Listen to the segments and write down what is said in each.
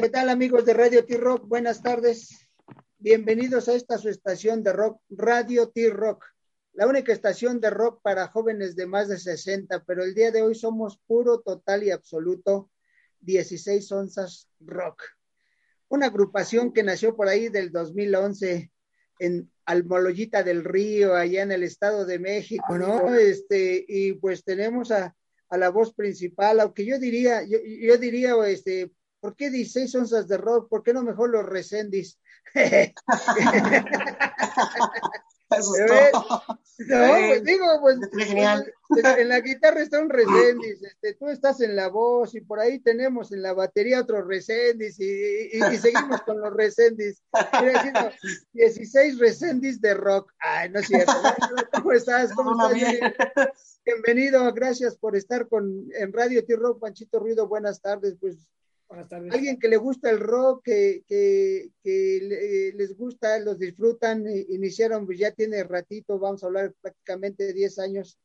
¿Qué tal amigos de Radio T-Rock? Buenas tardes. Bienvenidos a esta su estación de rock, Radio T-Rock, la única estación de rock para jóvenes de más de 60, pero el día de hoy somos puro, total y absoluto 16 onzas rock. Una agrupación que nació por ahí del 2011 en Almoloyita del Río, allá en el Estado de México, ¿no? Este, y pues tenemos a, la voz principal, aunque yo diría, yo, yo diría, este, ¿por qué 16 onzas de rock? ¿Por qué no mejor los Recendis? Eso es todo. No, pues digo, pues, pues en la guitarra está un Resendis, este, tú estás en la voz y por ahí tenemos en la batería otro Resendis y, y, seguimos con los Resendis. 16 Resendis de rock. Ay, no es cierto. ¿Cómo estás? ¿Cómo estás? Bienvenido, gracias por estar con en Radio T-Rock, Panchito Ruido, buenas tardes. Pues Alguien que le gusta el rock, que, que, les gusta, los disfrutan, iniciaron, pues ya tiene ratito, vamos a hablar prácticamente 10 años.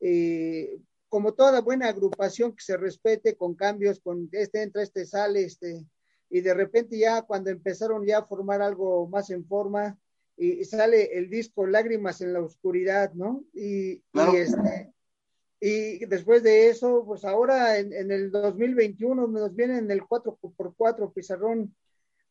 Eh, como toda buena agrupación que se respete con cambios, con este entra, este sale, este, y de repente ya cuando empezaron ya a formar algo más en forma, y, sale el disco Lágrimas en la Oscuridad, ¿no? Y, y este, y después de eso, pues ahora en, el 2021 nos viene en el 4x4 pizarrón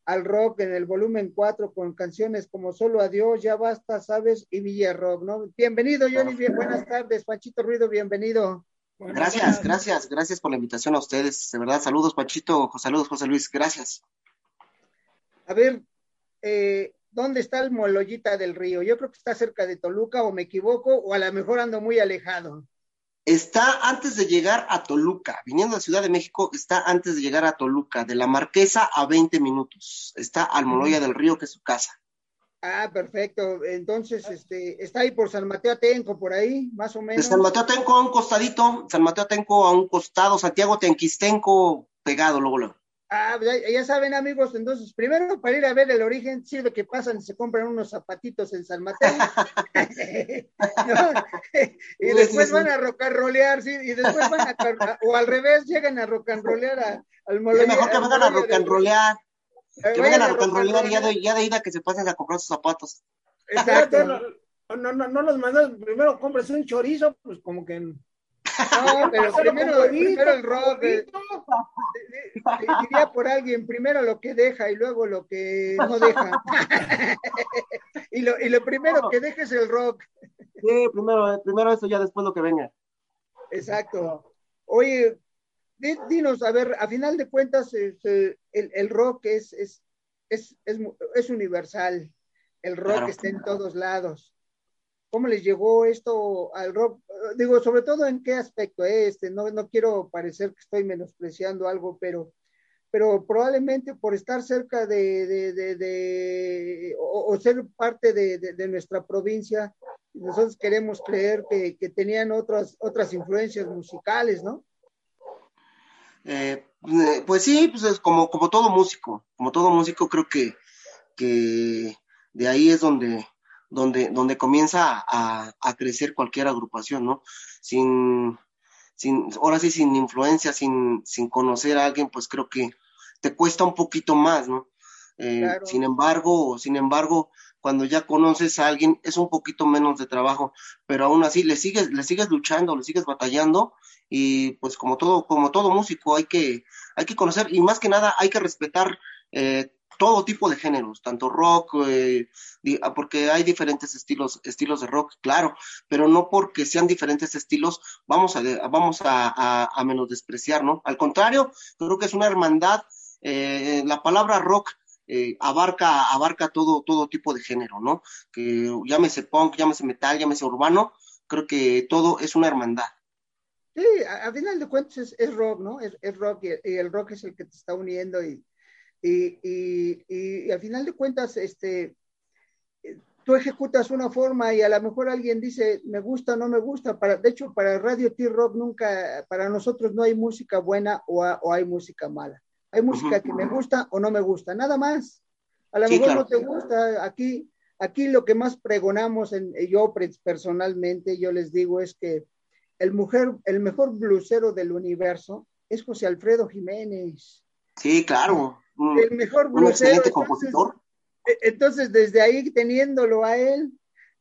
al rock en el volumen 4 con canciones como Solo Adiós, Ya Basta, Sabes y Villa Rock, ¿no? Bienvenido, Johnny, bien, buenas tardes, Panchito Ruido, bienvenido. Gracias, gracias, gracias por la invitación a ustedes, de verdad, saludos Panchito, saludos José Luis, gracias. A ver, eh, ¿dónde está el Moloyita del Río? Yo creo que está cerca de Toluca, o me equivoco, o a lo mejor ando muy alejado. Está antes de llegar a Toluca, viniendo de Ciudad de México, está antes de llegar a Toluca, de la Marquesa a 20 minutos. Está al Moloya del Río, que es su casa. Ah, perfecto. Entonces, este, está ahí por San Mateo Atenco, por ahí, más o menos. De San Mateo Atenco a un costadito, San Mateo Atenco a un costado, Santiago Tenquistenco pegado, luego, luego. Ah, pues ya, saben, amigos, entonces, primero para ir a ver el origen, sirve que pasan y se compran unos zapatitos en San Mateo. y después van a rollear, sí, y después van a, o al revés, llegan a rock and rollear al moloya. mejor que vengan a rock and rollear. Que vengan a y ya de, ya de ida que se pasen a comprar sus zapatos. Exacto. No, no, no, no los mandas, primero compras un chorizo, pues como que no, pero primero, el rock. Eh, diría por alguien, primero lo que deja y luego lo que no deja. y, lo, y lo primero que deja es el rock. Sí, primero, primero eso, ya después lo que venga. Exacto. Oye, dinos, a ver, a final de cuentas, este, el, el, rock es, es, es, es, universal. El rock está en todos lados. ¿Cómo les llegó esto al rock? Digo, sobre todo en qué aspecto, eh? este, no, no quiero parecer que estoy menospreciando algo, pero, pero probablemente por estar cerca de, de, de, o, ser parte de, nuestra provincia, nosotros queremos creer que, que, tenían otras, otras influencias musicales, ¿no? Eh, pues sí, pues es como, como todo músico, como todo músico creo que, que de ahí es donde, donde, donde comienza a, crecer cualquier agrupación, ¿no? Sin, sin, ahora sí, sin influencia, sin, sin conocer a alguien, pues creo que te cuesta un poquito más, ¿no? Eh, sin embargo, sin embargo, cuando ya conoces a alguien es un poquito menos de trabajo, pero aún así le sigues, le sigues luchando, le sigues batallando y pues como todo, como todo músico hay que, hay que conocer y más que nada hay que respetar eh, todo tipo de géneros, tanto rock, eh, ah, porque hay diferentes estilos, estilos de rock, claro, pero no porque sean diferentes estilos vamos a, vamos a, a, menos despreciar, ¿no? Al contrario, creo que es una hermandad, eh, la palabra rock eh, abarca, abarca todo, todo tipo de género, ¿no? Que llámese punk, llámese metal, llámese urbano, creo que todo es una hermandad. Sí, a, final de cuentas es, rock, ¿no? Es, rock y el rock es el que te está uniendo y, y, y, al final de cuentas, este, tú ejecutas una forma y a lo mejor alguien dice, me gusta no me gusta. Para, de hecho, para Radio T-Rock nunca, para nosotros no hay música buena o, o, hay música mala. Hay música que me gusta o no me gusta, nada más. A lo mejor no te gusta. Aquí, aquí lo que más pregonamos, en, yo personalmente, yo les digo, es que el, mujer, el mejor blusero del universo es José Alfredo Jiménez. Sí, claro. Un, el mejor un excelente compositor. E, entonces, desde ahí, teniéndolo a él,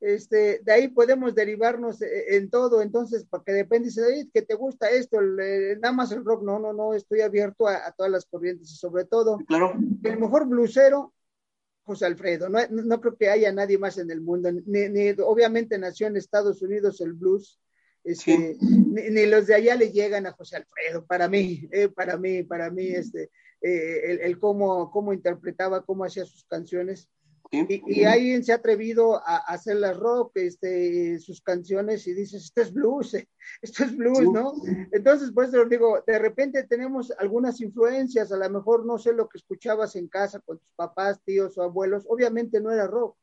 este, de ahí podemos derivarnos e, en todo, entonces, porque depende, dice, que te gusta esto, nada más el rock, no, no, no, estoy abierto a, todas las corrientes y sobre todo, claro. el mejor blusero, José Alfredo, no, no, creo que haya nadie más en el mundo, ni, ni, obviamente nació en Estados Unidos el blues, este, ni, los de allá le llegan a José Alfredo, para mí, eh, para mí, para mí, este, eh, el, el, cómo, cómo interpretaba, cómo hacía sus canciones, y, alguien se ha atrevido a, hacer la rock, este, sus canciones y dices, esto es blues, esto es blues, ¿no? Entonces, pues lo digo, de repente tenemos algunas influencias, a lo mejor no sé lo que escuchabas en casa con tus papás, tíos o abuelos, obviamente no era rock.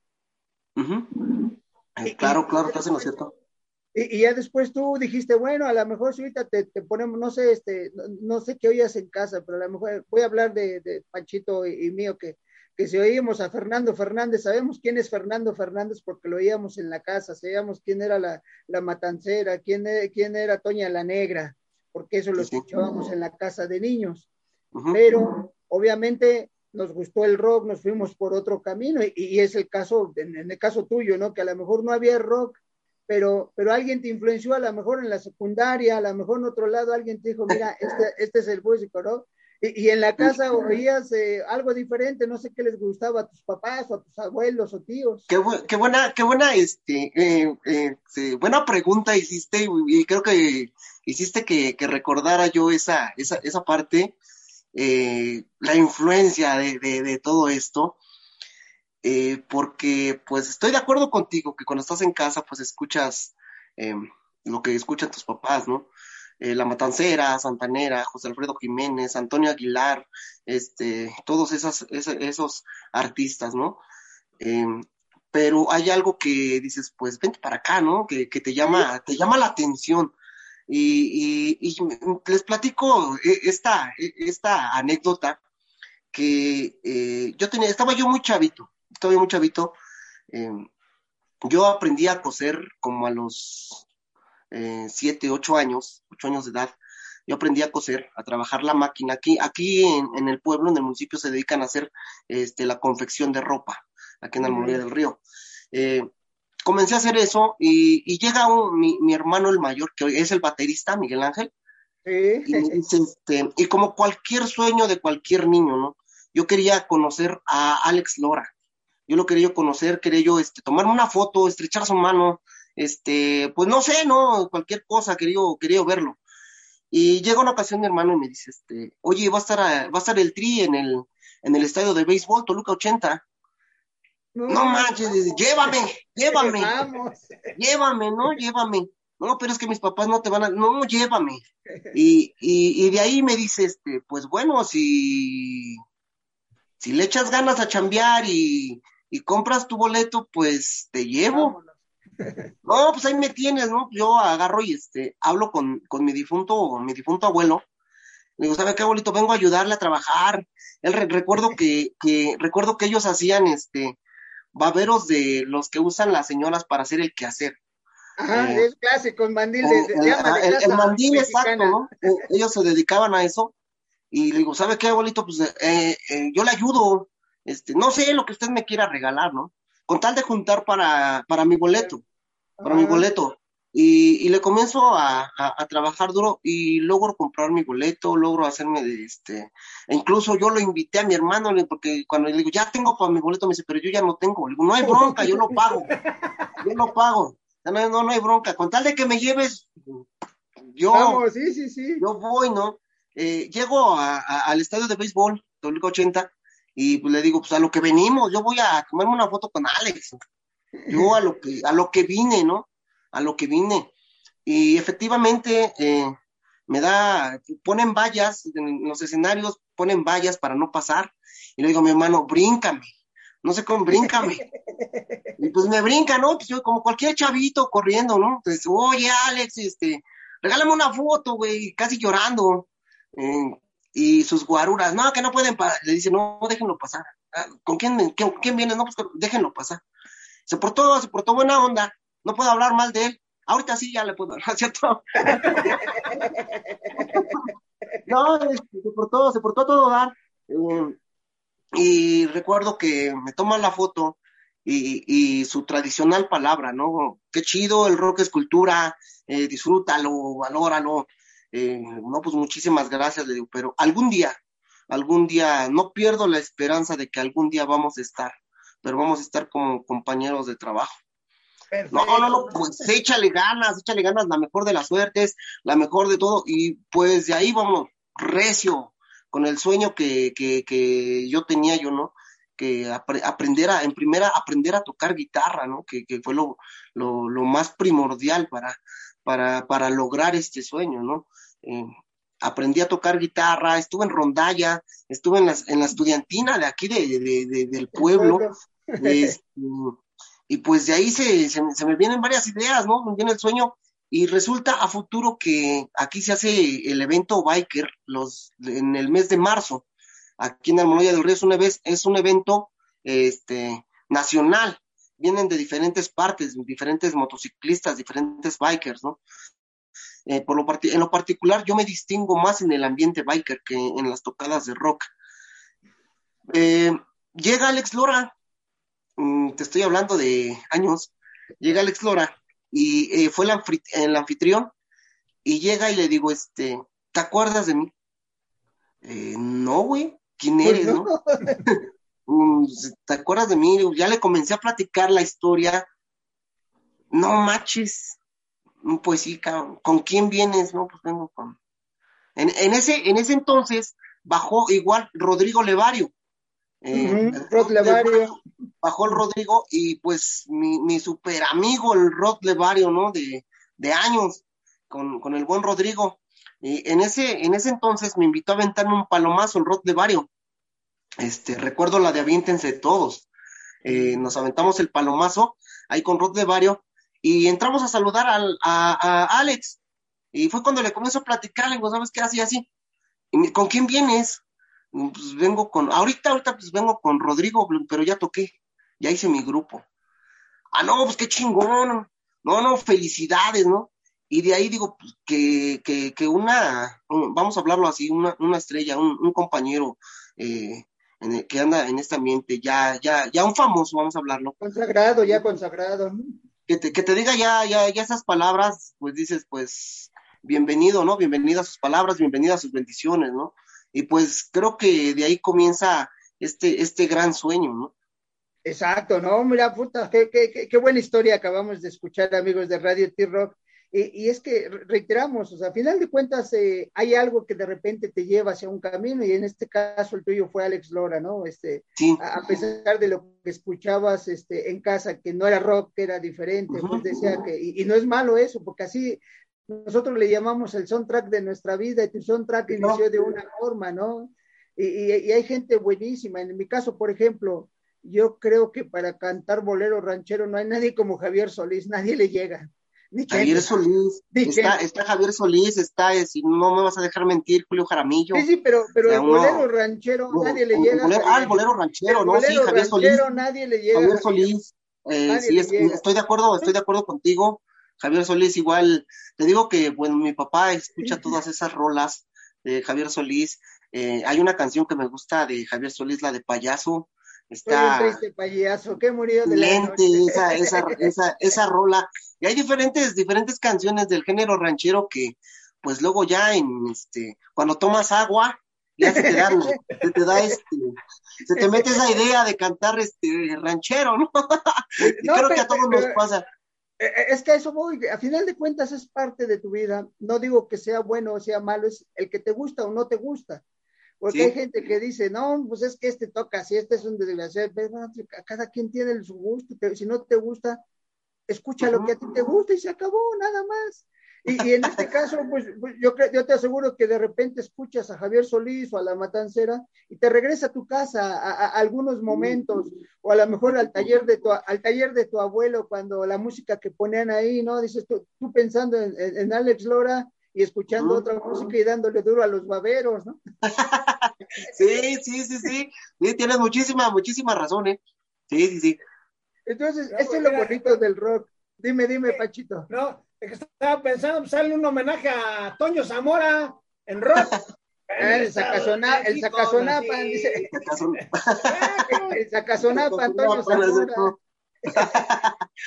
Eh, claro, claro, estás en lo cierto. Y, ya después tú dijiste, bueno, a lo mejor si ahorita te, ponemos, no sé, este, no, sé qué oías en casa, pero a lo mejor voy a hablar de, Panchito y mío, que que si oímos a Fernando Fernández, sabemos quién es Fernando Fernández porque lo oíamos en la casa, sabíamos quién era la, la matancera, quién, e, quién era Toña la Negra, porque eso lo escuchábamos en la casa de niños. Pero obviamente nos gustó el rock, nos fuimos por otro camino y, es el caso, en, el caso tuyo, ¿no? Que a lo mejor no había rock, pero, pero alguien te influenció a lo mejor en la secundaria, a lo mejor en otro lado alguien te dijo, mira, este, este es el músico, ¿no? Y, en la casa oías eh, algo diferente, no sé qué les gustaba a tus papás o a tus abuelos o tíos. Qué, qué buena, qué buena, este, eh, eh, buena pregunta hiciste y creo que hiciste que, recordara yo esa, esa, esa parte, la influencia de, de todo esto. Porque pues estoy de acuerdo contigo que cuando estás en casa pues escuchas lo que escuchan tus papás, ¿no? Eh, la Matancera, Santanera, José Alfredo Jiménez, Antonio Aguilar, este, todos esos, esos, artistas, ¿no? Em, pero hay algo que dices, pues vente para acá, ¿no? Que, te llama, te llama la atención. Y, les platico eh, esta, esta anécdota que eh, yo tenía, estaba yo muy chavito, yo muy chavito. Em, yo aprendí a coser como a los eh, siete, ocho años, ocho años de edad, yo aprendí a coser, a trabajar la máquina. Aquí, aquí en, el pueblo, en el municipio, se dedican a hacer este, la confección de ropa, aquí en Almonía del Río. Eh, comencé a hacer eso y, llega mi, hermano el mayor, que es el baterista, Miguel Ángel, y, este, y como cualquier sueño de cualquier niño, ¿no? Yo quería conocer a Alex Lora. Yo lo quería conocer, quería yo este, tomarme una foto, estrechar su mano, este, pues no sé, no, cualquier cosa, quería, quería verlo. Y llega una ocasión mi hermano y me dice, este, oye, va a estar, va a estar el tri en el, en el estadio de béisbol, Toluca 80. No, manches, llévame, llévame, llévame, no, llévame. No, pero es que mis papás no te van a, no, llévame. Y, y, y de ahí me dice, este, pues bueno, si, si le echas ganas a chambear y, y compras tu boleto, pues te llevo. No, pues ahí me tienes, ¿no? Yo agarro y este, hablo con, con mi difunto, mi difunto abuelo. Le digo, ¿sabe qué, abuelito? Vengo a ayudarle a trabajar. Él recuerdo que, que, recuerdo que ellos hacían este baberos de los que usan las señoras para hacer el quehacer. Ajá, eh, es clásico, el mandil de, el, mandil exacto, ¿no? Eh, ellos se dedicaban a eso. Y le digo, ¿sabe qué, abuelito? Pues eh, yo le ayudo. Este, no sé lo que usted me quiera regalar, ¿no? Con tal de juntar para, para mi boleto para mi boleto. Y, le comienzo a, trabajar duro y logro comprar mi boleto, logro hacerme de este, e incluso yo lo invité a mi hermano, porque cuando le digo, ya tengo para mi boleto, me dice, pero yo ya no tengo, le digo, no hay bronca, yo lo pago, yo lo pago, no, no, hay bronca, con tal de que me lleves, yo, sí, sí, sí. yo voy, ¿no? Eh, llego al estadio de béisbol, 80, y pues le digo, pues a lo que venimos, yo voy a tomarme una foto con Alex. Yo a lo que, a lo que vine, ¿no? A lo que vine. Y efectivamente, eh, me da, ponen vallas en los escenarios, ponen vallas para no pasar. Y le digo a mi hermano, bríncame. No sé cómo, bríncame. y pues me brinca, ¿no? Pues yo como cualquier chavito corriendo, ¿no? Pues, oye, Alex, este, regálame una foto, güey, casi llorando. Eh, y sus guaruras, no, que no pueden pasar. Le dice, no, déjenlo pasar. Ah, ¿Con quién, quién, viene? No, pues déjenlo pasar se portó, se portó buena onda, no puedo hablar mal de él. Ahorita sí ya le puedo hablar, ¿cierto? no, se portó, se portó todo dar. Eh, y recuerdo que me toman la foto y, su tradicional palabra, ¿no? Qué chido, el rock es cultura, eh, disfrútalo, valóralo. Eh, no, pues muchísimas gracias, le digo, pero algún día, algún día, no pierdo la esperanza de que algún día vamos a estar, pero vamos a estar como compañeros de trabajo. No, no, no, pues échale ganas, échale ganas, la mejor de las suertes, la mejor de todo, y pues de ahí vamos, recio, con el sueño que, que, que yo tenía yo, ¿no? Que aprender a, en primera, aprender a tocar guitarra, ¿no? Que, que fue lo, lo, lo, más primordial para, para, para lograr este sueño, ¿no? Eh, aprendí a tocar guitarra, estuve en rondalla, estuve en la, en la estudiantina de aquí de, de, del pueblo, este, y pues de ahí se, se, me vienen varias ideas, ¿no? Me viene el sueño y resulta a futuro que aquí se hace el evento Biker los, en el mes de marzo. Aquí en Almoloya del Río es un, es un evento este, nacional. Vienen de diferentes partes, diferentes motociclistas, diferentes bikers, ¿no? Eh, por lo en lo particular, yo me distingo más en el ambiente biker que en las tocadas de rock. Eh, llega Alex Lora, mm, te estoy hablando de años, llega Alex Lora y eh, fue el, anfitrión y llega y le digo, este, ¿te acuerdas de mí? No, güey, ¿quién pues eres, no? Mm, ¿Te acuerdas de mí? Ya le comencé a platicar la historia. No manches. Mm, pues sí, ¿con quién vienes? No, pues vengo con. En, en, ese, en ese entonces bajó igual Rodrigo Levario. Eh, Rod Levario. Bajó el Rodrigo y pues mi, mi super amigo, el Rod Levario, ¿no? De, de años, con, con, el buen Rodrigo. Y en ese, en ese entonces me invitó a aventarme un palomazo, el Rod Levario. Este, recuerdo la de Aviéntense todos. Eh, nos aventamos el palomazo ahí con Rod Levario y entramos a saludar al, a, Alex. Y fue cuando le comenzó a platicar, le digo, ¿sabes qué? Así, así. ¿Con quién vienes? pues vengo con, ahorita, ahorita pues vengo con Rodrigo, pero ya toqué, ya hice mi grupo. Ah, no, pues qué chingón, no, no, felicidades, ¿no? Y de ahí digo pues, que, que, que una, vamos a hablarlo así, una, una estrella, un, un compañero eh, en que anda en este ambiente, ya, ya, ya un famoso, vamos a hablarlo. Consagrado, ya consagrado. Que te, que te diga ya, ya, ya esas palabras, pues dices, pues, bienvenido, ¿no? Bienvenida a sus palabras, bienvenida a sus bendiciones, ¿no? Y pues creo que de ahí comienza este, este gran sueño, ¿no? Exacto, no, mira, puta, qué, qué, qué buena historia acabamos de escuchar, amigos de Radio T-Rock. Y, es que reiteramos, o sea, a final de cuentas eh, hay algo que de repente te lleva hacia un camino y en este caso el tuyo fue Alex Lora, ¿no? Este, a, pesar de lo que escuchabas este, en casa, que no era rock, que era diferente, pues decía que, y, no es malo eso, porque así nosotros le llamamos el soundtrack de nuestra vida y tu soundtrack inició de una forma, ¿no? Y, hay gente buenísima. En mi caso, por ejemplo, yo creo que para cantar bolero ranchero no hay nadie como Javier Solís, nadie le llega. Javier Solís, está, Javier Solís, está, eh, si no me vas a dejar mentir, Julio Jaramillo. Sí, sí, pero, pero el bolero ranchero nadie le llega. ah, el bolero ranchero, ¿no? sí, Javier Solís. Nadie le llega. Javier Solís, eh, sí, estoy de acuerdo, estoy de acuerdo contigo. Javier Solís igual, te digo que, bueno, mi papá escucha todas esas rolas de Javier Solís. Eh, hay una canción que me gusta de Javier Solís, la de payaso. Está triste payaso que murió de lente, esa, esa, esa, esa rola. Y hay diferentes, diferentes canciones del género ranchero que, pues luego ya en este, cuando tomas agua, ya se te da, se te da este, se te mete esa idea de cantar este ranchero, ¿no? y creo que a todos nos pasa. Eh, eh, es que eso voy, a final de cuentas es parte de tu vida. No digo que sea bueno o sea malo, es el que te gusta o no te gusta. Porque hay gente que dice, no, pues es que este toca así, este es un desgraciado. Cada quien tiene su gusto. Si no te gusta, escucha lo que a ti te gusta y se acabó, nada más. Y, en este caso, pues, pues yo, yo te aseguro que de repente escuchas a Javier Solís o a La Matancera y te regresa a tu casa a, algunos momentos, o a lo mejor al taller, de tu, al taller de tu abuelo, cuando la música que ponían ahí, ¿no? Dices tú, tú pensando en, Alex Lora y escuchando otra música y dándole duro a los baberos, ¿no? sí, sí, sí, sí, sí, tienes muchísima, muchísima razón, ¿eh? Sí, sí, sí. Entonces, eso es lo bonito del rock. Dime, dime, Pachito. No, estaba pensando, sale un homenaje a Toño Zamora en rock. Ah, el Sacazonapan, el Sacazonapan, dice. El Sacazonapan, Antonio Zamora.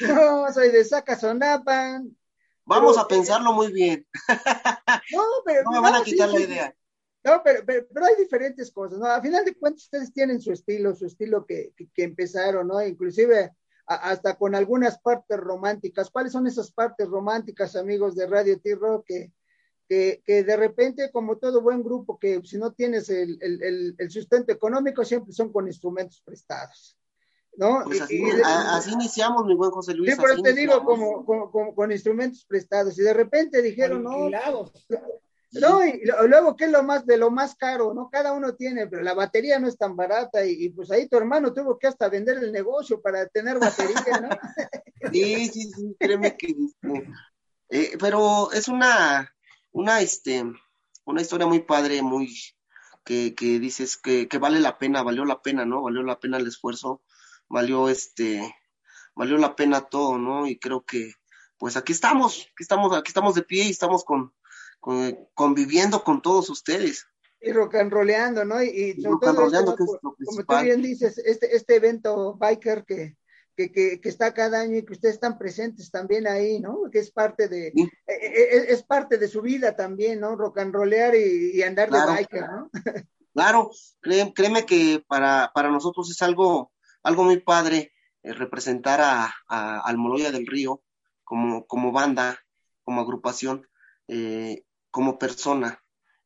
No, soy de Sacazonapan. Vamos a pensarlo muy bien. No, pero. No me van a quitar la idea. No, pero, pero, hay diferentes cosas, ¿no? A final de cuentas, ustedes tienen su estilo, su estilo que, que, empezaron, ¿no? Inclusive hasta con algunas partes románticas. ¿Cuáles son esas partes románticas, amigos de Radio T-Rock, que, que, que, de repente, como todo buen grupo, que si no tienes el, el, el sustento económico, siempre son con instrumentos prestados? ¿No? Pues así, así, iniciamos, mi buen José Luis. Sí, pero te digo, como, como, con instrumentos prestados, y de repente dijeron, no, no, y luego, ¿qué es lo más de lo más caro? ¿No? Cada uno tiene, pero la batería no es tan barata y, pues ahí tu hermano tuvo que hasta vender el negocio para tener batería, ¿no? sí, sí, sí, créeme que este, eh, pero es una, una, este, una historia muy padre, muy, que, que dices que, que vale la pena, valió la pena, ¿no? Valió la pena el esfuerzo, valió este, valió la pena todo, ¿no? Y creo que, pues aquí estamos, aquí estamos, aquí estamos de pie y estamos con, conviviendo con todos ustedes. Y rock and rollando, ¿no? Y, sobre todo, como, tú bien dices, este, este evento biker que, que, que, que, está cada año y que ustedes están presentes también ahí, ¿no? Que es parte de, e, e, e, es, parte de su vida también, ¿no? Rock and rollear y, andar de biker, ¿no? claro, créeme que para, para nosotros es algo, algo muy padre eh, representar a, a Almoloya del Río como, como banda, como agrupación. Eh, como persona.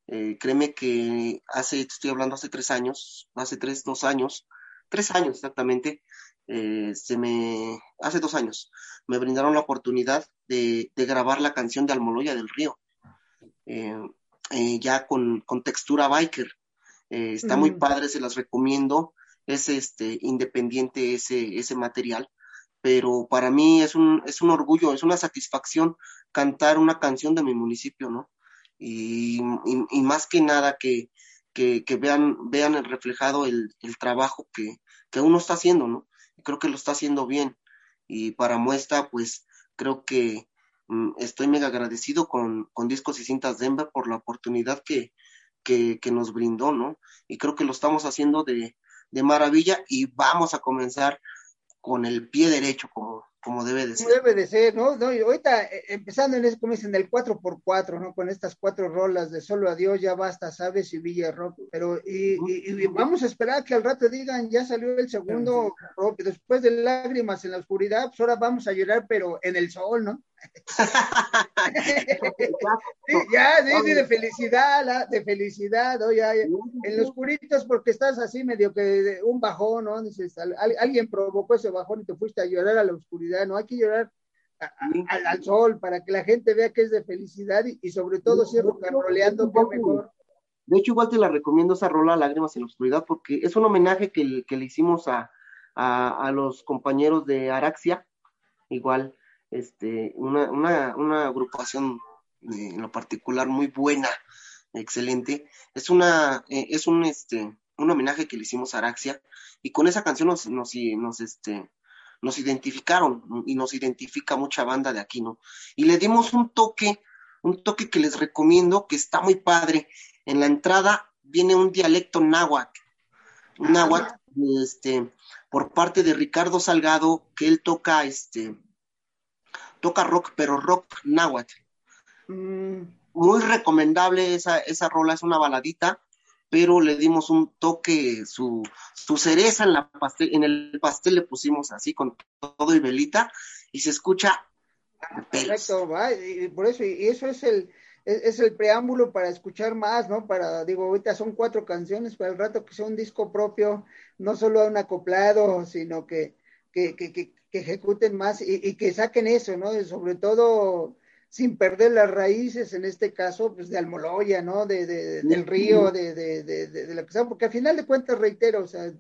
Eh, créeme que hace, estoy hablando hace tres años, hace tres, dos años, tres años exactamente, se me, hace dos años, me brindaron la oportunidad de, grabar la canción de Almoloya del Río, ya con, con, textura biker. está muy padre, se las recomiendo, es este, independiente ese, ese material, pero para mí es un, es un orgullo, es una satisfacción cantar una canción de mi municipio, ¿no? y, y, más que nada que, que, que, vean, vean reflejado el, el trabajo que, que, uno está haciendo, ¿no? creo que lo está haciendo bien. Y para muestra, pues creo que mm, estoy mega agradecido con, con, Discos y Cintas Denver por la oportunidad que, que, nos brindó, ¿no? Y creo que lo estamos haciendo de, de maravilla y vamos a comenzar con el pie derecho, como, como debe de ser. debe de ser, ¿no? no y ahorita eh, empezando en ese, como dicen, el 4x4, ¿no? Con estas cuatro rolas de Solo Adiós, Ya Basta, Sabes y Villa Rock. Pero, y, y, vamos a esperar que al rato digan, ya salió el segundo rock, después de Lágrimas en la Oscuridad, pues ahora vamos a llorar, pero en el sol, ¿no? ya, sí, sí, de felicidad, de felicidad, oye, en los puritos porque estás así medio que un bajón, ¿no? Dices, alguien provocó ese bajón y te fuiste a llorar a la oscuridad, ¿no? Hay que llorar al, sol para que la gente vea que es de felicidad y, sobre todo si es roleando, qué mejor. De hecho, igual te la recomiendo esa rola Lágrimas en la Oscuridad porque es un homenaje que, le hicimos a, a, a los compañeros de Araxia, igual este, una, una, una agrupación eh, en lo particular muy buena, excelente. Es una, eh, es un, este, un homenaje que le hicimos a Araxia y con esa canción nos, nos, este, nos identificaron y nos identifica mucha banda de aquí, ¿no? Y le dimos un toque, un toque que les recomiendo, que está muy padre. En la entrada viene un dialecto náhuatl, náhuatl, este, por parte de Ricardo Salgado, que él toca, este, toca rock, pero rock náhuatl. Mm. Muy recomendable esa, esa rola, es una baladita, pero le dimos un toque, su, su cereza en, la pastel, en el pastel le pusimos así con todo y velita, y se escucha. Perfecto, y por eso, y eso es el, es, el preámbulo para escuchar más, ¿no? Para, digo, ahorita son cuatro canciones, para el rato que sea un disco propio, no solo un acoplado, sino que, que, que, que ejecuten más y, que saquen eso, ¿no? sobre todo sin perder las raíces, en este caso, pues de Almoloya, ¿no? De, del río, de, de, la que porque al final de cuentas, reitero, o sea,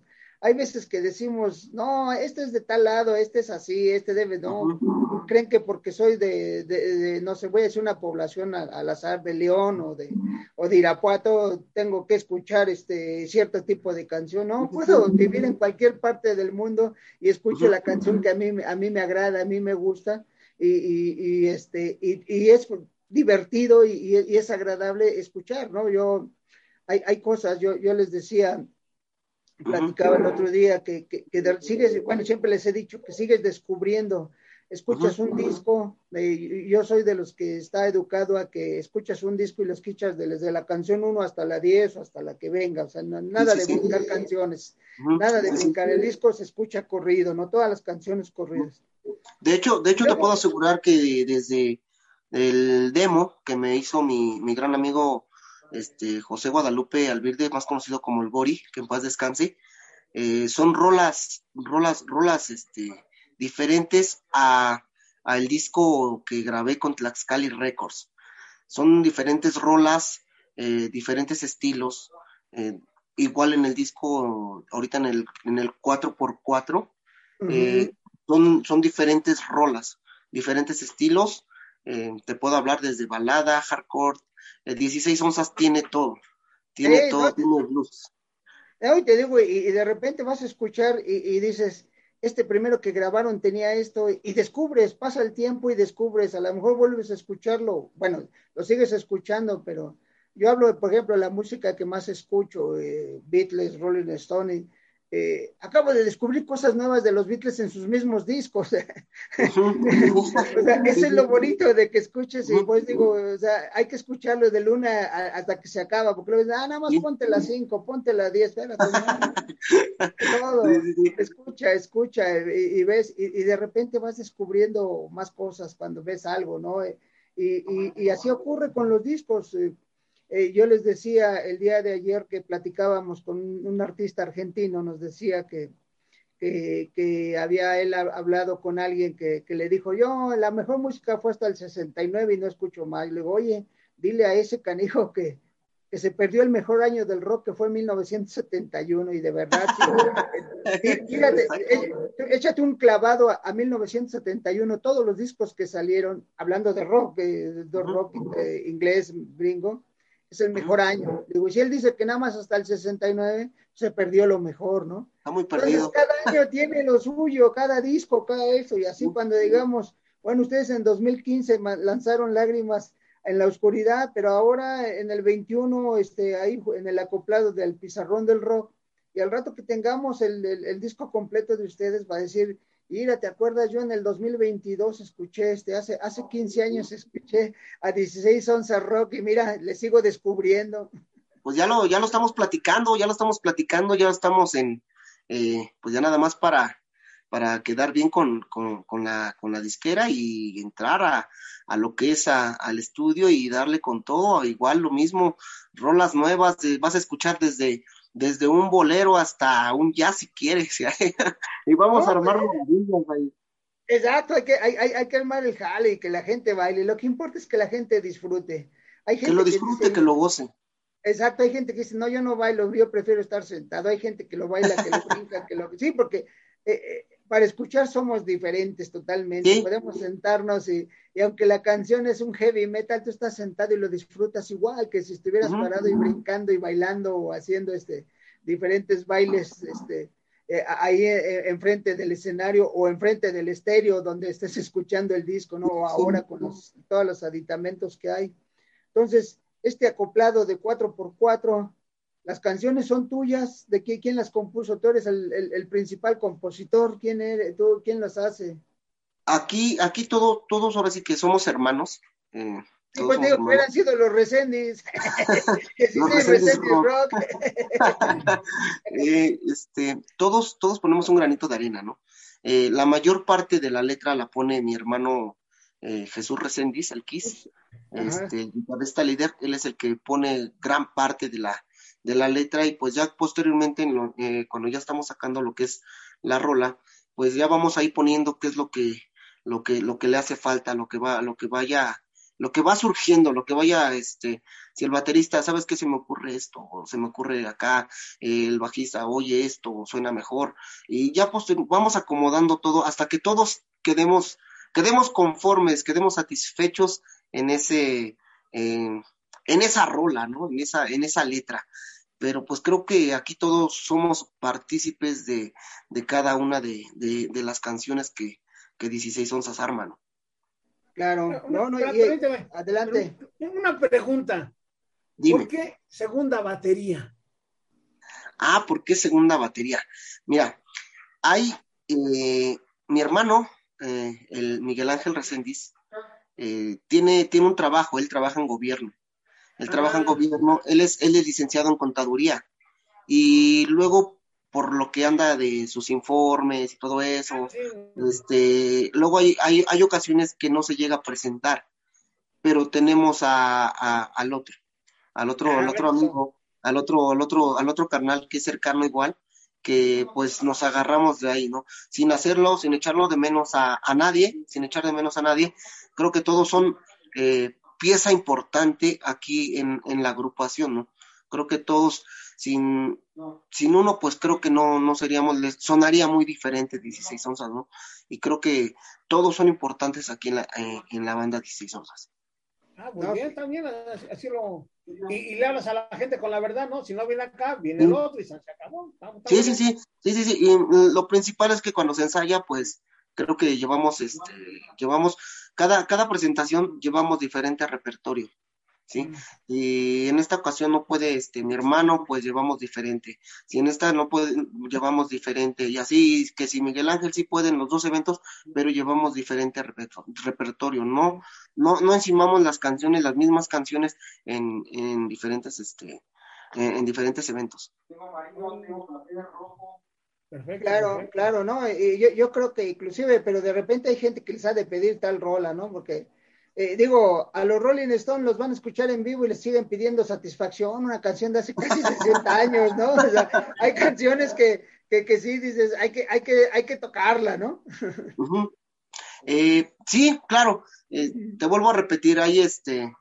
hay veces que decimos, no, este es de tal lado, este es así, este debe, no, creen que porque soy de, de, no sé, voy a decir una población al, azar de León o de, o de Irapuato, tengo que escuchar este cierto tipo de canción, no, puedo vivir en cualquier parte del mundo y escucho la canción que a mí, a mí me agrada, a mí me gusta, y, y, y este, y, y, es divertido y, y es agradable escuchar, ¿no? Yo hay, hay cosas, yo, yo les decía, platicaba el otro día que, que, sigues, bueno, siempre les he dicho que sigues descubriendo, escuchas un disco, yo soy de los que está educado a que escuchas un disco y lo escuchas desde la canción 1 hasta la 10 o hasta la que venga, o sea, nada de brincar canciones, nada de brincar, el disco se escucha corrido, no todas las canciones corridas. De hecho, de hecho te puedo asegurar que desde el demo que me hizo mi, mi gran amigo este, José Guadalupe Alvirde, más conocido como el Gori, que en paz descanse, eh, son rolas, rolas, rolas, este, diferentes a, al disco que grabé con Tlaxcali Records. Son diferentes rolas, eh, diferentes estilos. Eh, igual en el disco, ahorita en el, en el 4x4, son, son diferentes rolas, diferentes estilos. te puedo hablar desde balada, hardcore, el 16 onzas tiene todo, tiene todo, tiene blues. Hoy te digo, y, de repente vas a escuchar y, dices, este primero que grabaron tenía esto, y descubres, pasa el tiempo y descubres, a lo mejor vuelves a escucharlo, bueno, lo sigues escuchando, pero yo hablo, por ejemplo, de la música que más escucho, eh, Beatles, Rolling Stone, eh, acabo de descubrir cosas nuevas de los Beatles en sus mismos discos. eso es lo bonito de que escuches y pues digo, o sea, hay que escucharlo de luna hasta que se acaba, porque luego ah, nada más ponte la 5, ponte la 10, espérate, todo, escucha, escucha y, ves, y, de repente vas descubriendo más cosas cuando ves algo, ¿no? Y, y así ocurre con los discos. Eh, eh, yo les decía el día de ayer que platicábamos con un, artista argentino, nos decía que, que, había él hablado con alguien que, que, le dijo, yo, la mejor música fue hasta el 69 y no escucho más. Y le digo, oye, dile a ese canijo que, que se perdió el mejor año del rock, que fue en 1971, y de verdad, fíjate, eh, échate un clavado a, 1971, todos los discos que salieron, hablando de rock, de, rock inglés, gringo, es el mejor año. Digo, si él dice que nada más hasta el 69 se perdió lo mejor, ¿no? Está muy perdido. Entonces, cada año tiene lo suyo, cada disco, cada eso, y así cuando digamos, bueno, ustedes en 2015 lanzaron Lágrimas en la oscuridad, pero ahora en el 21, este, ahí en el acoplado del pizarrón del rock, y al rato que tengamos el, el disco completo de ustedes va a decir, Mira, ¿te acuerdas? Yo en el 2022 escuché, este, hace, hace 15 años escuché a 16 onzas rock y mira, le sigo descubriendo. Pues ya lo, ya lo estamos platicando, ya lo estamos platicando, ya estamos en, eh, pues ya nada más para, para quedar bien con, con, la, con la disquera y entrar a, a lo que es al estudio y darle con todo, igual lo mismo, rolas nuevas, vas a escuchar desde desde un bolero hasta un jazz si quieres, y vamos a armar ahí. Exacto, hay que, hay, hay, que armar el jale y que la gente baile. Lo que importa es que la gente disfrute. Hay gente que lo disfrute, que, lo goce. Exacto, hay gente que dice, no, yo no bailo, yo prefiero estar sentado. Hay gente que lo baila, que lo brinca, que lo... Sí, porque eh, eh, para escuchar somos diferentes totalmente. Podemos sentarnos y, y, aunque la canción es un heavy metal, tú estás sentado y lo disfrutas igual que si estuvieras parado y brincando y bailando o haciendo este diferentes bailes este, eh, ahí enfrente del escenario o enfrente del estéreo donde estés escuchando el disco, ¿no? ahora con los, todos los aditamentos que hay. Entonces, este acoplado de 4x4 las canciones son tuyas, ¿de quién las compuso? Tú eres el, principal compositor, ¿quién eres tú? ¿Quién las hace? Aquí, aquí todo, todos ahora sí que somos hermanos. Eh, sí, pues digo, hubieran sido los Resendis. sí, los rock. Eh, este, todos, todos ponemos un granito de arena, ¿no? Eh, la mayor parte de la letra la pone mi hermano Jesús Resendis, el Kiss, este, el guitarrista líder, él es el que pone gran parte de la, de la letra y pues ya posteriormente eh, cuando ya estamos sacando lo que es la rola, pues ya vamos ahí poniendo qué es lo que lo que lo que le hace falta, lo que va lo que vaya lo que va surgiendo, lo que vaya, este, si el baterista, ¿sabes qué se me ocurre esto? O se me ocurre acá, el bajista, oye esto, suena mejor. Y ya pues vamos acomodando todo hasta que todos quedemos, quedemos conformes, quedemos satisfechos en ese, en esa rola, ¿no? En esa, en esa letra. Pero pues creo que aquí todos somos partícipes de, cada una de, las canciones que, que 16 onzas arman. Claro, no, no, adelante. Una pregunta. ¿Por qué segunda batería? Ah, ¿por qué segunda batería? Mira, hay eh, mi hermano, eh, el Miguel Ángel Reséndiz, eh, tiene, tiene un trabajo, él trabaja en gobierno. Él trabaja en ah. gobierno, él es, él es licenciado en contaduría. Y luego, por lo que anda de sus informes y todo eso, este, luego hay, hay, hay ocasiones que no se llega a presentar, pero tenemos a, al otro, al otro, al otro amigo, al otro, al otro, al otro carnal que es cercano igual, que pues nos agarramos de ahí, ¿no? Sin hacerlo, sin echarlo de menos a, nadie, sin echar de menos a nadie, creo que todos son eh, pieza importante aquí en, en, la agrupación, ¿no? Creo que todos, sin, sin uno, pues creo que no, no seríamos, sonaría muy diferente 16 onzas, ¿no? Y creo que todos son importantes aquí en la, eh, en la banda 16 onzas. Ah, muy bien, también, así lo... Y, le hablas a la gente con la verdad, ¿no? Si no viene acá, viene el otro y se acabó. sí, sí, sí, sí, sí, sí, y mm, lo principal es que cuando se ensaya, pues, creo que llevamos, este, llevamos, cada, cada presentación llevamos diferente repertorio. ¿sí? Y en esta ocasión no puede, este, mi hermano, pues llevamos diferente. Si en esta no puede, llevamos diferente. Y así, que si Miguel Ángel sí puede en los dos eventos, pero llevamos diferente repertorio. No, no, no encimamos las canciones, las mismas canciones en, en diferentes, este, en, diferentes eventos. Perfecto, claro, claro, ¿no? yo, yo creo que inclusive, pero de repente hay gente que les ha de pedir tal rola, ¿no? Porque eh, digo, a los Rolling Stones los van a escuchar en vivo y les siguen pidiendo satisfacción, una canción de hace casi 60 años, ¿no? O sea, hay canciones que, que, que, sí dices, hay que, hay que, hay que tocarla, ¿no? eh, sí, claro, eh, te vuelvo a repetir, ahí este,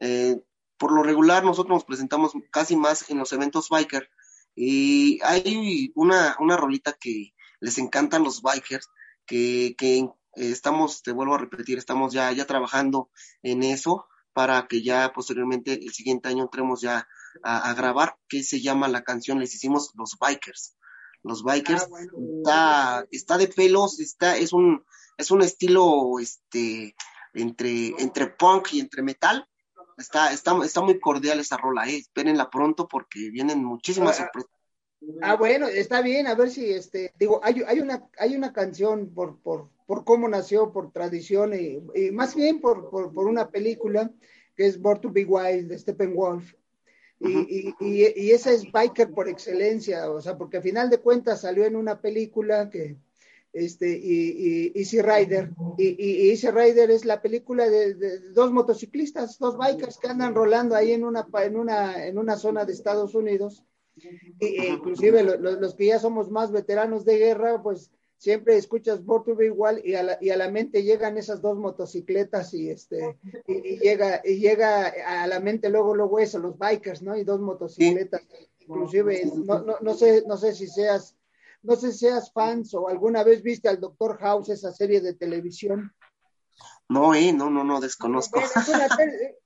eh, por lo regular nosotros nos presentamos casi más en los eventos biker y hay una, una rolita que les encantan los bikers, que, que estamos, te vuelvo a repetir, estamos ya, ya trabajando en eso para que ya posteriormente el siguiente año entremos ya a, grabar, que se llama la canción, les hicimos Los Bikers. Los Bikers ah, está, está de pelos, está, es un, es un estilo este entre, entre punk y entre metal. Está, está, está muy cordial esa rola, eh. espérenla pronto porque vienen muchísimas sorpresas. Ah, bueno, está bien, a ver si este, digo, hay, hay una, hay una canción por, por, por cómo nació, por tradición, y, más bien por, por, una película que es Born to Be Wild de Steppenwolf. Y, y, y, esa es biker por excelencia, o sea, porque al final de cuentas salió en una película que, este, y, Easy Rider, y, Easy Rider es la película de, dos motociclistas, dos bikers que andan rolando ahí en una, en una, en una zona de Estados Unidos, e inclusive los que ya somos más veteranos de guerra, pues siempre escuchas Born to Be Igual y a, la, y a la mente llegan esas dos motocicletas y este y, llega y llega a la mente luego luego eso los bikers no y dos motocicletas. Inclusive no, no, no sé no sé si seas no sé si seas fans o alguna vez viste al Doctor House esa serie de televisión no, eh, no, no, no, desconozco. Eh,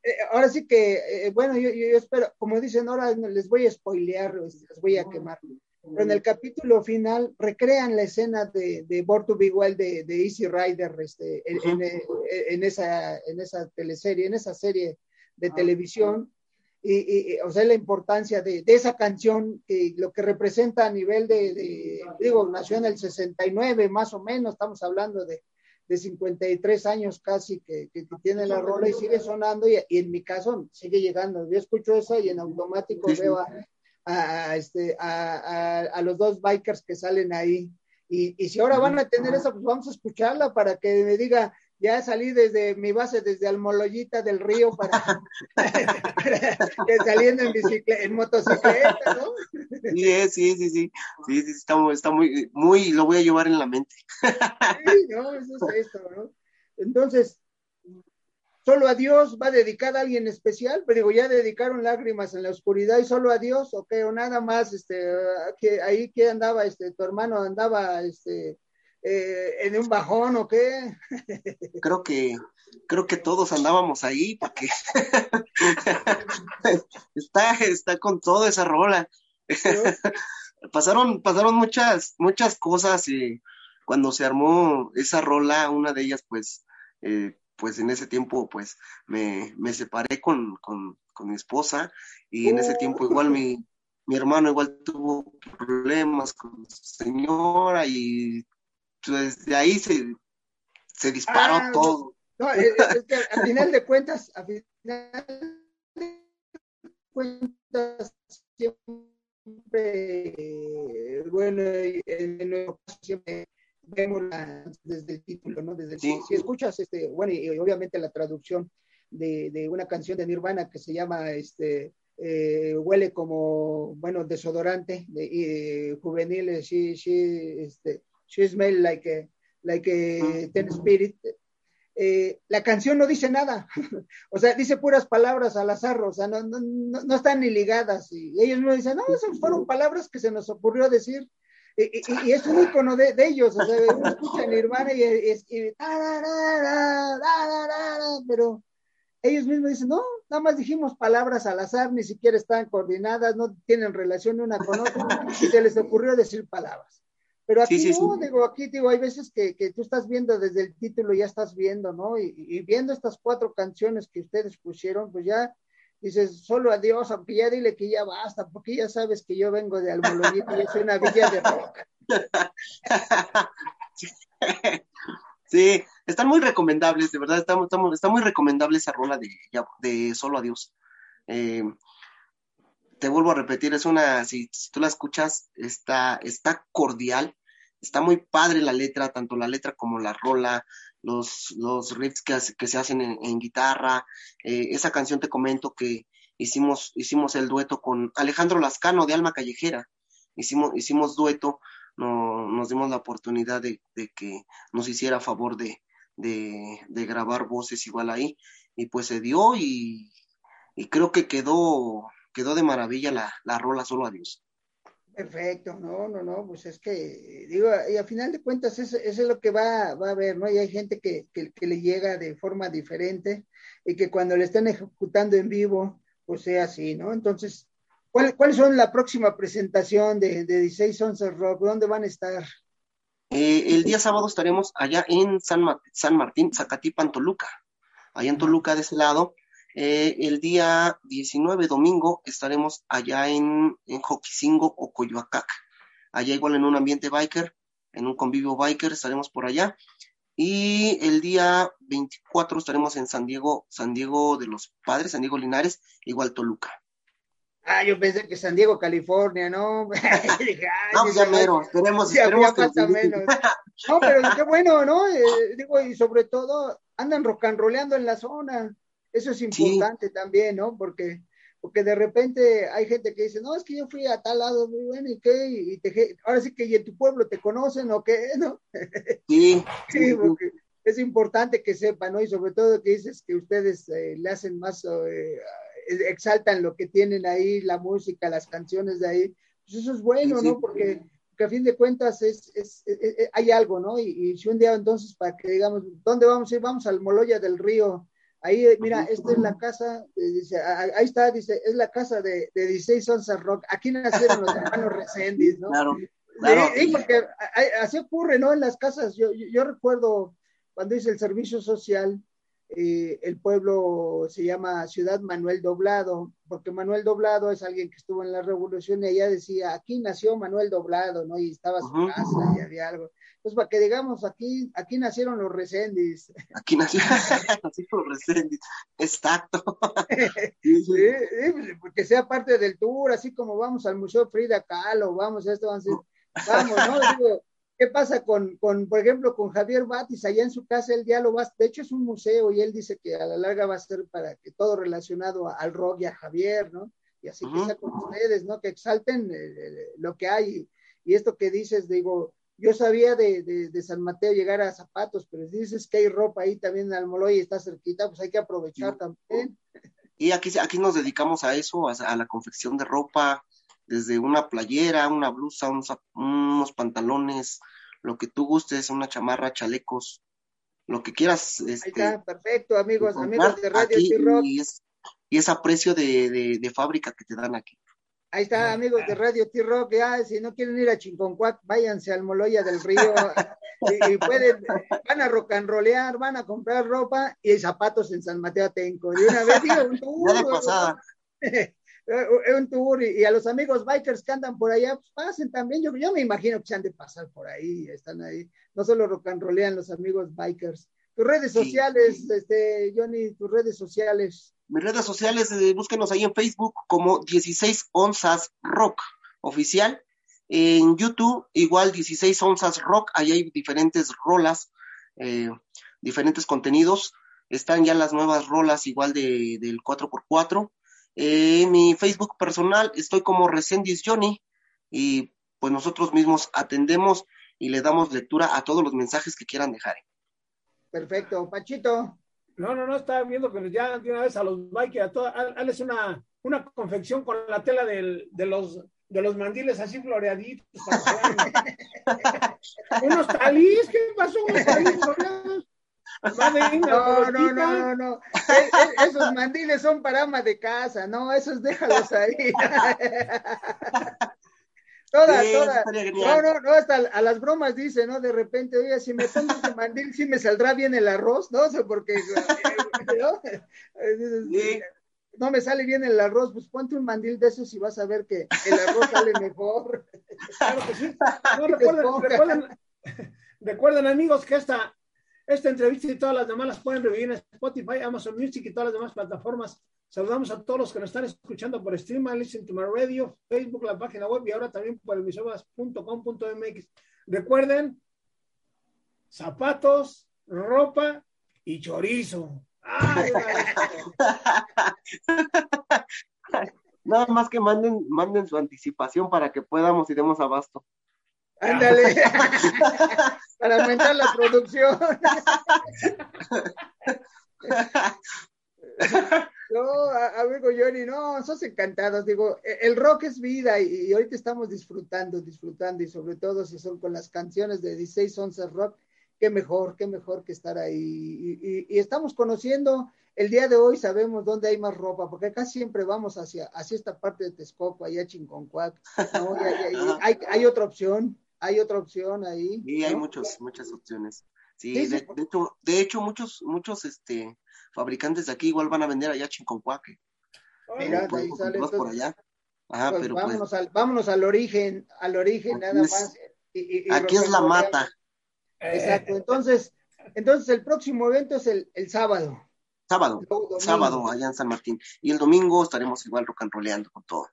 eh, ahora sí que, eh, bueno, yo, yo, espero, como dicen, ahora les voy a spoilear, les voy a quemar pero en el capítulo final recrean la escena de, de Born to Be Wild de, de Easy Rider este, en, esa, en esa teleserie, en esa serie de ah, televisión. Y, o sea, la importancia de, de, esa canción, que lo que representa a nivel de, digo, nació en el 69 más o menos, estamos hablando de, de 53 años casi que, que, tiene la rola y sigue sonando y, en mi caso sigue llegando. Yo escucho esa y en automático veo a, a, este, a, a, los dos bikers que salen ahí. Y, y, si ahora van a tener eso, pues vamos a escucharla para que me diga, ya salí desde mi base, desde Almoloyita del Río, para, saliendo en bicicleta, en motocicleta, ¿no? Sí, sí, sí, sí, sí, sí, está, está muy, muy, lo voy a llevar en la mente. Sí, no, eso es esto, ¿no? Entonces, solo a Dios va dedicada a alguien especial, pero digo, ya dedicaron lágrimas en la oscuridad y solo a Dios, o qué, o nada más, este, que ahí que andaba, este, tu hermano andaba, este, eh, en un bajón o qué. Creo que, creo que todos andábamos ahí, porque está, está con toda esa rola. pasaron, pasaron muchas, muchas cosas y cuando se armó esa rola, una de ellas, pues, eh, pues en ese tiempo pues me, me separé con, con, mi esposa y en ese tiempo igual mi, mi hermano igual tuvo problemas con su señora y pues de ahí se, se disparó ah, todo. No, es, que al final de cuentas, al final de cuentas siempre, bueno, en nuestro caso siempre vemos desde el título, ¿no? Desde si, escuchas, este, bueno, y, obviamente la traducción de, de, una canción de Nirvana que se llama, este, eh, huele como, bueno, desodorante de, eh, juvenil, she, she, este, she smell like a, like a ten spirit. Eh, la canción no dice nada, o sea, dice puras palabras al azar, o sea, no, no, no, están ni ligadas, y ellos no dicen, no, esas fueron palabras que se nos ocurrió decir, y, es un icono de, ellos, o sea, uno escucha Nirvana y, es, pero ellos mismos dicen, no, nada más dijimos palabras al azar, ni siquiera están coordinadas, no tienen relación una con otra, y se les ocurrió decir palabras. Pero aquí no, digo, aquí digo, hay veces que, que, tú estás viendo desde el título, ya estás viendo, ¿no? Y, y, viendo estas cuatro canciones que ustedes pusieron, pues ya dices, solo adiós, aunque ya dile que ya basta, porque ya sabes que yo vengo de Almolonito y soy una villa de rock. Sí, están muy recomendables, de verdad, está, está, muy recomendable esa rola de, de Solo Adiós. Eh, te vuelvo a repetir, es una, si, tú la escuchas, está, está cordial, está muy padre la letra, tanto la letra como la rola, los, los riffs que, que se hacen en, guitarra. Eh, esa canción te comento que hicimos, hicimos el dueto con Alejandro Lascano de Alma Callejera. Hicimos, hicimos dueto, no, nos dimos la oportunidad de, que nos hiciera favor de, de, grabar voces igual ahí. Y pues se dio y, y creo que quedó, quedó de maravilla la, la rola Solo Adiós. Perfecto, no, no, no, pues es que, digo, y a final de cuentas eso, es lo que va, va, a haber, ¿no? Y hay gente que, que, le llega de forma diferente y que cuando le están ejecutando en vivo, pues sea así, ¿no? Entonces, ¿cuál, ¿cuáles son la próxima presentación de, de 16 Once Rock? ¿Dónde van a estar? Eh, el día sábado estaremos allá en San, San Martín, Zacatipan, Toluca, allá en Toluca de ese lado, eh, el día 19, domingo, estaremos allá en, en Joquisingo o Coyoacac. Allá igual en un ambiente biker, en un convivio biker, estaremos por allá. Y el día 24 estaremos en San Diego, San Diego de los Padres, San Diego Linares, igual Toluca. Ah, yo pensé que San Diego, California, ¿no? Vamos ya mero, esperemos, esperemos que menos. No, pero qué bueno, ¿no? Eh, digo, y sobre todo, andan rock en la zona. Eso es importante también, ¿no? Porque, porque de repente hay gente que dice, no, es que yo fui a tal lado, muy bueno, ¿y qué? Y te, ahora sí que y en tu pueblo te conocen o qué, ¿no? Sí. sí, porque es importante que sepan, ¿no? Y sobre todo que dices que ustedes eh, le hacen más, eh, exaltan lo que tienen ahí, la música, las canciones de ahí. Pues eso es bueno, ¿no? Porque a fin de cuentas es, es, hay algo, ¿no? Y, y, si un día entonces para que digamos, ¿dónde vamos a ir? Vamos al Moloya del Río Ahí, mira, esta es la casa, eh, dice, ahí está, dice, es la casa de, de 16 onzas rock. Aquí nacieron los hermanos Recendis, ¿no? Claro, claro. Sí, porque así ocurre, ¿no? En las casas, yo, yo, recuerdo cuando hice el servicio social, eh, el pueblo se llama Ciudad Manuel Doblado, porque Manuel Doblado es alguien que estuvo en la revolución y allá decía, aquí nació Manuel Doblado, ¿no? Y estaba su casa y había algo. Pues para que digamos, aquí, aquí nacieron los Recendis. Aquí nacieron, los Recendis, exacto. sí, sí, pues, porque sea parte del tour, así como vamos al Museo Frida Kahlo, vamos a esto, vamos, vamos ¿no? Digo, ¿Qué pasa con, con, por ejemplo, con Javier Batis? Allá en su casa el diálogo va, de hecho es un museo y él dice que a la larga va a ser para que todo relacionado al rock y a Javier, ¿no? Y así que sea con ustedes, ¿no? Que exalten eh, lo que hay. Y esto que dices, digo, yo sabía de, de, San Mateo llegar a Zapatos, pero si dices que hay ropa ahí también en Almoloy y está cerquita, pues hay que aprovechar también. Y aquí, aquí nos dedicamos a eso, a, la confección de ropa, desde una playera, una blusa, unos, unos, pantalones, lo que tú gustes, una chamarra, chalecos, lo que quieras. Este, ahí está, perfecto, amigos, amigos de Radio y, es, y es a precio de, de, de fábrica que te dan aquí. Ahí está, amigos de Radio T-Rock, ya, si no quieren ir a Chinconcuac, váyanse al Moloya del Río y, pueden, van a rock and rollear, van a comprar ropa y zapatos en San Mateo Atenco. Y una vez, digo, un tour. un tour y, a los amigos bikers que andan por allá, pues pasen también. Yo, yo me imagino que se han de pasar por ahí, están ahí. No solo rock and rollean los amigos bikers. Tus redes sociales, este, Johnny, tus redes sociales. Mis redes sociales, eh, búsquenos ahí en Facebook como 16 onzas rock oficial. En YouTube, igual 16 onzas rock, ahí hay diferentes rolas, eh, diferentes contenidos. Están ya las nuevas rolas igual de, del 4x4. en mi Facebook personal estoy como Resendis Johnny y pues nosotros mismos atendemos y le damos lectura a todos los mensajes que quieran dejar. Perfecto. Pachito. No, no, no, estaba viendo que ya de una vez a los bikers, a todas, hazles una, una confección con la tela del, de los de los mandiles así floreaditos. unos talís, ¿qué pasó? Unos talís floreados. No, no, no, no, e, e, esos mandiles son para ama de casa, no, esos déjalos ahí. Todas, todas. No, no, no, hasta a las bromas dice, ¿no? De repente, oye, si me pongo ese mandil, sí me saldrá bien el arroz, ¿no? O sea, porque ¿no? no me sale bien el arroz, pues ponte un mandil de esos y vas a ver que el arroz sale mejor. Claro que sí. No, recuerden, recuerden, recuerden, amigos, que esta, esta entrevista y todas las demás las pueden revivir en Spotify, Amazon Music y todas las demás plataformas Saludamos a todos los que nos están escuchando por stream, Listen to My Radio, Facebook, la página web y ahora también por emisoras.com.mx. Recuerden, zapatos, ropa y chorizo. Nada más que manden, manden su anticipación para que podamos y demos abasto. Ándale, para aumentar la producción. No, amigo Johnny, no, sos encantados. Digo, e, el rock es vida y, ahorita estamos disfrutando, disfrutando y sobre todo si son con las canciones de 16 onzas rock, qué mejor, qué mejor que estar ahí. Y, estamos conociendo, el día de hoy sabemos dónde hay más ropa, porque acá siempre vamos hacia, hacia esta parte de Texcoco, allá Chinconcuac, ¿no? hay, hay, otra opción, hay otra opción ahí. Sí, hay muchos, muchas opciones. Sí, de, hecho, de hecho, muchos, muchos, este, fabricantes de aquí igual van a vender allá Chinconcuaque. Mira, ahí sale. por allá. Ajá, pues pero pues vámonos, al, vámonos al origen, al origen nada más. aquí es la mata. Exacto, entonces, entonces el próximo evento es el, el sábado. Sábado, sábado allá en San Martín. Y el domingo estaremos igual rock and rollando con todo.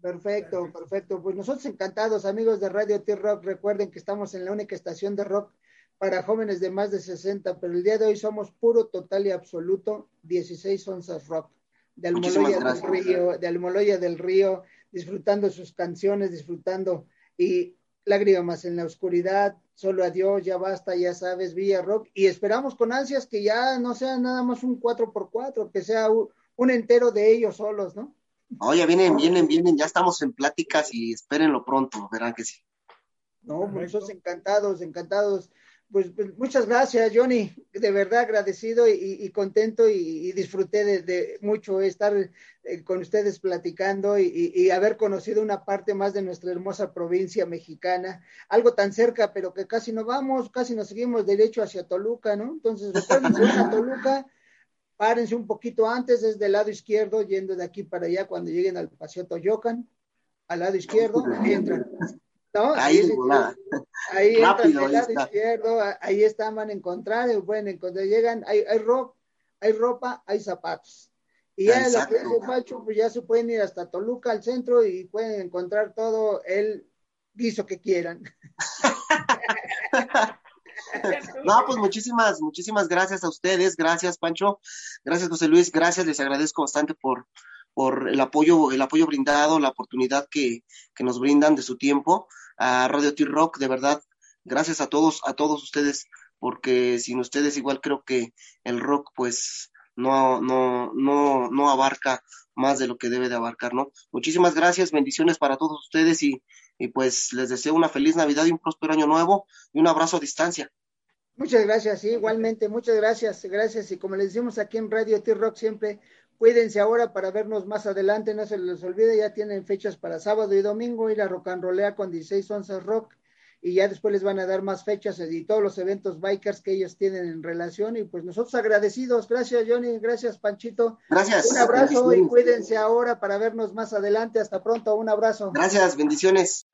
Perfecto, perfecto. Pues nosotros encantados, amigos de Radio T-Rock, recuerden que estamos en la única estación de rock para jóvenes de más de 60, pero el día de hoy somos puro, total y absoluto 16 onzas rock. De Almoloya del Río, de Almoloya del Río, disfrutando sus canciones, disfrutando y lágrimas en la oscuridad, solo adiós, ya basta, ya sabes, Villa Rock, y esperamos con ansias que ya no sea nada más un 4x4, que sea un, entero de ellos solos, ¿no? Oye, vienen, vienen, vienen, ya estamos en pláticas y espérenlo pronto, verán que sí. No, muchos pues, encantados, encantados pues, pues, muchas gracias, Johnny. De verdad agradecido y, contento y, disfruté de, mucho estar eh, con ustedes platicando y, haber conocido una parte más de nuestra hermosa provincia mexicana. Algo tan cerca, pero que casi no vamos, casi nos seguimos derecho hacia Toluca, ¿no? Entonces, recuerden, a Toluca, párense un poquito antes, desde el lado izquierdo, yendo de aquí para allá, cuando lleguen al Paseo Toyocan, al lado izquierdo, entran. Ahí, ahí Rápido, lado izquierdo, ahí están, van a encontrar, pueden encontrar, llegan, hay, hay, ropa, hay ropa, hay zapatos. Y ya en la Pacho, pues ya se pueden ir hasta Toluca, al centro, y pueden encontrar todo el guiso que quieran. No, pues muchísimas, muchísimas gracias a ustedes, gracias Pancho, gracias José Luis, gracias, les agradezco bastante por, por el apoyo, el apoyo brindado, la oportunidad que, que nos brindan de su tiempo a Radio T-Rock, de verdad, gracias a todos, a todos ustedes, porque sin ustedes igual creo que el rock pues no, no, no, no abarca más de lo que debe de abarcar, ¿no? Muchísimas gracias, bendiciones para todos ustedes y, y pues les deseo una feliz Navidad y un próspero año nuevo y un abrazo a distancia. Muchas gracias, sí, igualmente, muchas gracias, gracias. Y como les decimos aquí en Radio T-Rock siempre, Cuídense ahora para vernos más adelante, no se les olvide, ya tienen fechas para sábado y domingo, ir a rock and rollea con 16 onzas rock y ya después les van a dar más fechas y todos los eventos bikers que ellos tienen en relación y pues nosotros agradecidos. Gracias Johnny, gracias Panchito. Gracias. Un abrazo y cuídense ahora para vernos más adelante. Hasta pronto, un abrazo. Gracias, bendiciones.